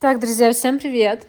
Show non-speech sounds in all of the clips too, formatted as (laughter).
Так, друзья, всем привет!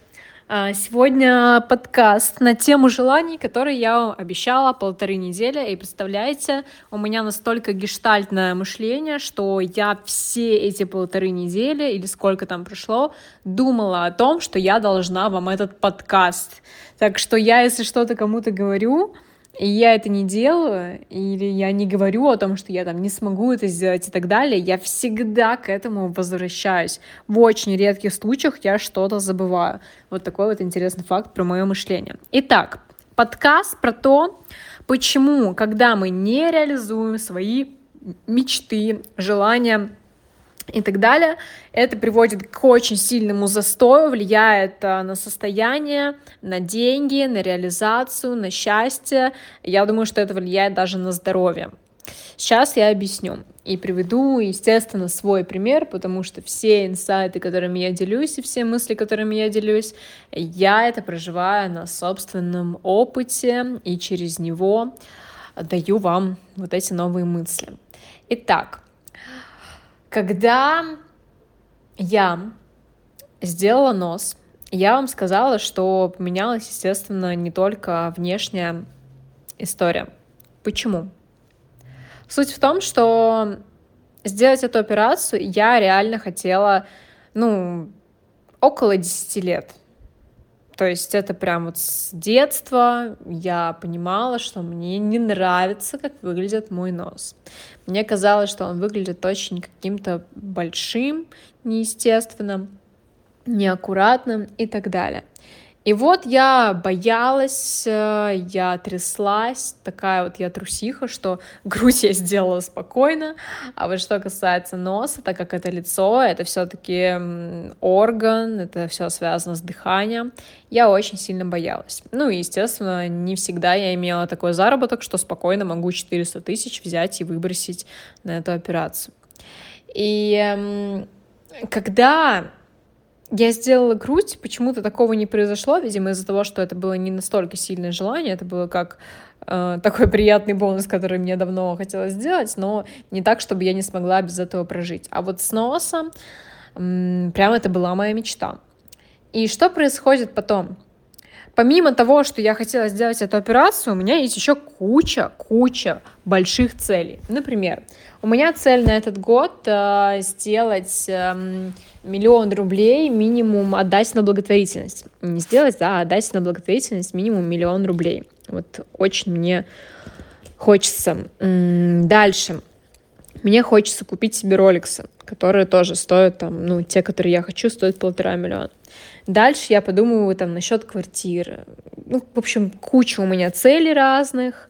А, сегодня подкаст на тему желаний, которые я обещала полторы недели. И представляете, у меня настолько гештальтное мышление, что я все эти полторы недели или сколько там прошло, думала о том, что я должна вам этот подкаст. Так что я, если что-то кому-то говорю, и я это не делаю, или я не говорю о том, что я там не смогу это сделать и так далее, я всегда к этому возвращаюсь. В очень редких случаях я что-то забываю. Вот такой вот интересный факт про мое мышление. Итак, подкаст про то, почему, когда мы не реализуем свои мечты, желания, и так далее. Это приводит к очень сильному застою, влияет а, на состояние, на деньги, на реализацию, на счастье. Я думаю, что это влияет даже на здоровье. Сейчас я объясню и приведу, естественно, свой пример, потому что все инсайты, которыми я делюсь, и все мысли, которыми я делюсь, я это проживаю на собственном опыте и через него даю вам вот эти новые мысли. Итак, когда я сделала нос, я вам сказала, что поменялась, естественно, не только внешняя история. Почему? Суть в том, что сделать эту операцию я реально хотела, ну, около 10 лет. То есть это прям вот с детства я понимала, что мне не нравится, как выглядит мой нос. Мне казалось, что он выглядит очень каким-то большим, неестественным, неаккуратным и так далее. И вот я боялась, э, я тряслась, такая вот я трусиха, что (laughs) грудь я сделала спокойно, а вот что касается носа, так как это лицо, это все-таки орган, это все связано с дыханием, я очень сильно боялась. Ну и, естественно, не всегда я имела такой заработок, что спокойно могу 400 тысяч взять и выбросить на эту операцию. И когда я сделала грудь, почему-то такого не произошло, видимо, из-за того, что это было не настолько сильное желание, это было как э, такой приятный бонус, который мне давно хотелось сделать, но не так, чтобы я не смогла без этого прожить. А вот с носом э, прям это была моя мечта. И что происходит потом? Помимо того, что я хотела сделать эту операцию, у меня есть еще куча, куча больших целей. Например, у меня цель на этот год э, сделать э, миллион рублей минимум отдать на благотворительность. Не сделать, да, а отдать на благотворительность минимум миллион рублей. Вот очень мне хочется. Дальше. Мне хочется купить себе роликсы, которые тоже стоят там, ну, те, которые я хочу, стоят полтора миллиона. Дальше я подумаю там насчет квартиры. Ну, в общем, куча у меня целей разных.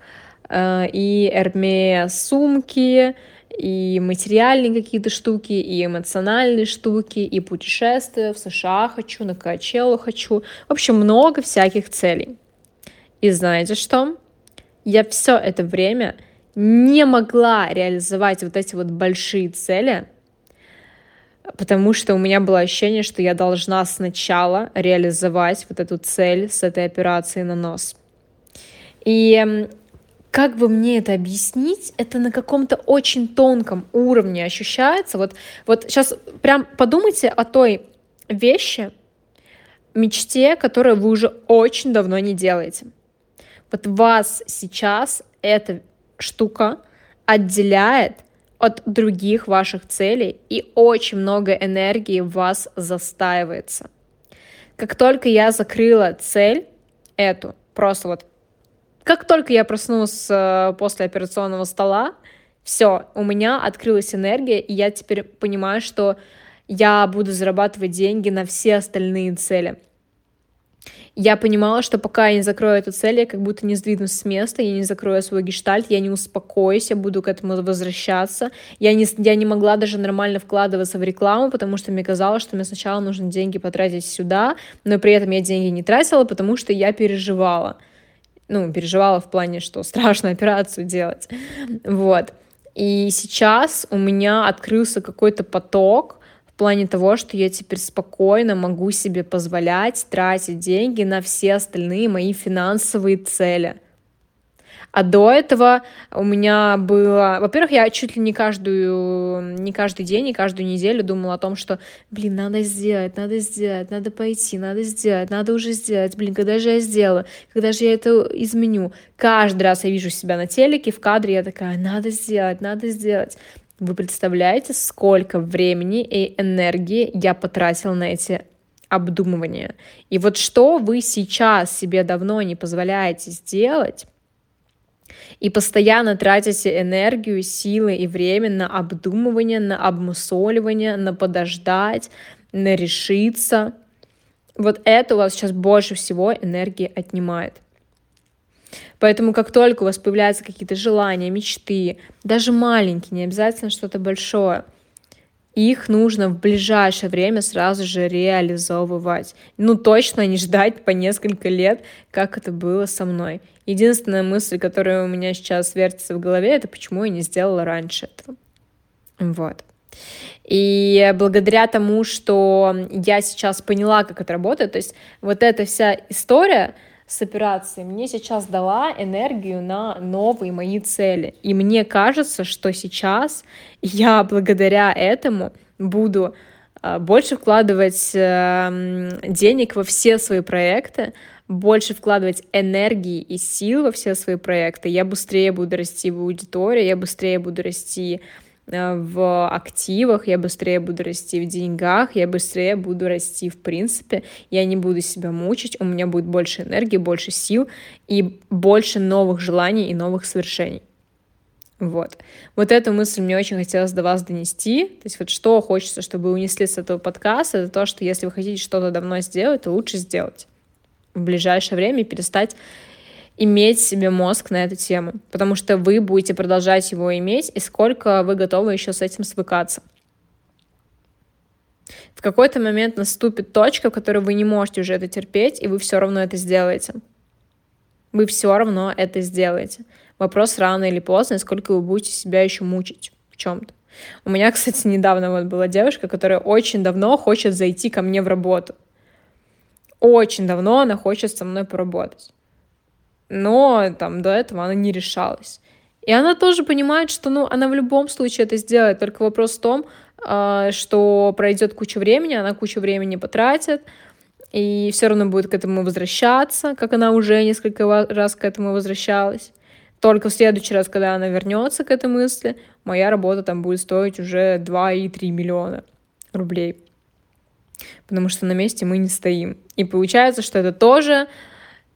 Э, и Hermes сумки, и материальные какие-то штуки, и эмоциональные штуки, и путешествия в США хочу, на Качелу хочу. В общем, много всяких целей. И знаете что? Я все это время не могла реализовать вот эти вот большие цели, потому что у меня было ощущение, что я должна сначала реализовать вот эту цель с этой операцией на нос. И как бы мне это объяснить, это на каком-то очень тонком уровне ощущается. Вот, вот сейчас прям подумайте о той вещи, мечте, которую вы уже очень давно не делаете. Вот вас сейчас эта штука отделяет от других ваших целей и очень много энергии в вас застаивается. Как только я закрыла цель эту, просто вот как только я проснулась э, после операционного стола, все, у меня открылась энергия, и я теперь понимаю, что я буду зарабатывать деньги на все остальные цели. Я понимала, что пока я не закрою эту цель, я как будто не сдвинусь с места, я не закрою свой гештальт, я не успокоюсь, я буду к этому возвращаться. Я не, я не могла даже нормально вкладываться в рекламу, потому что мне казалось, что мне сначала нужно деньги потратить сюда, но при этом я деньги не тратила, потому что я переживала ну, переживала в плане, что страшно операцию делать. Вот. И сейчас у меня открылся какой-то поток плане того, что я теперь спокойно могу себе позволять тратить деньги на все остальные мои финансовые цели. А до этого у меня было... Во-первых, я чуть ли не каждую, не каждый день, не каждую неделю думала о том, что, блин, надо сделать, надо сделать, надо пойти, надо сделать, надо уже сделать, блин, когда же я сделаю, когда же я это изменю. Каждый раз я вижу себя на телеке, в кадре, я такая, надо сделать, надо сделать. Вы представляете, сколько времени и энергии я потратила на эти обдумывания? И вот что вы сейчас себе давно не позволяете сделать, и постоянно тратите энергию, силы и время на обдумывание, на обмусоливание, на подождать, на решиться. Вот это у вас сейчас больше всего энергии отнимает. Поэтому как только у вас появляются какие-то желания, мечты, даже маленькие, не обязательно что-то большое, их нужно в ближайшее время сразу же реализовывать. Ну, точно не ждать по несколько лет, как это было со мной. Единственная мысль, которая у меня сейчас вертится в голове, это почему я не сделала раньше этого. Вот. И благодаря тому, что я сейчас поняла, как это работает, то есть вот эта вся история с операцией мне сейчас дала энергию на новые мои цели. И мне кажется, что сейчас я благодаря этому буду а, больше вкладывать эм, денег во все свои проекты, больше вкладывать энергии и сил во все свои проекты, я быстрее буду расти в аудитории, я быстрее буду расти в активах, я быстрее буду расти в деньгах, я быстрее буду расти в принципе, я не буду себя мучить, у меня будет больше энергии, больше сил и больше новых желаний и новых свершений. Вот. Вот эту мысль мне очень хотелось до вас донести. То есть вот что хочется, чтобы вы унесли с этого подкаста, это то, что если вы хотите что-то давно сделать, то лучше сделать в ближайшее время перестать иметь себе мозг на эту тему, потому что вы будете продолжать его иметь, и сколько вы готовы еще с этим свыкаться. В какой-то момент наступит точка, в которой вы не можете уже это терпеть, и вы все равно это сделаете. Вы все равно это сделаете. Вопрос рано или поздно, сколько вы будете себя еще мучить в чем-то. У меня, кстати, недавно вот была девушка, которая очень давно хочет зайти ко мне в работу очень давно она хочет со мной поработать. Но там до этого она не решалась. И она тоже понимает, что ну, она в любом случае это сделает. Только вопрос в том, а, что пройдет куча времени, она кучу времени потратит, и все равно будет к этому возвращаться, как она уже несколько раз к этому возвращалась. Только в следующий раз, когда она вернется к этой мысли, моя работа там будет стоить уже 2,3 миллиона рублей потому что на месте мы не стоим. И получается, что это тоже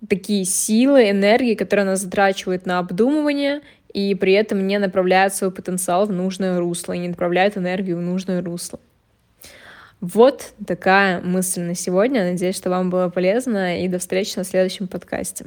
такие силы, энергии, которые она затрачивает на обдумывание, и при этом не направляет свой потенциал в нужное русло, и не направляет энергию в нужное русло. Вот такая мысль на сегодня. Надеюсь, что вам было полезно, и до встречи на следующем подкасте.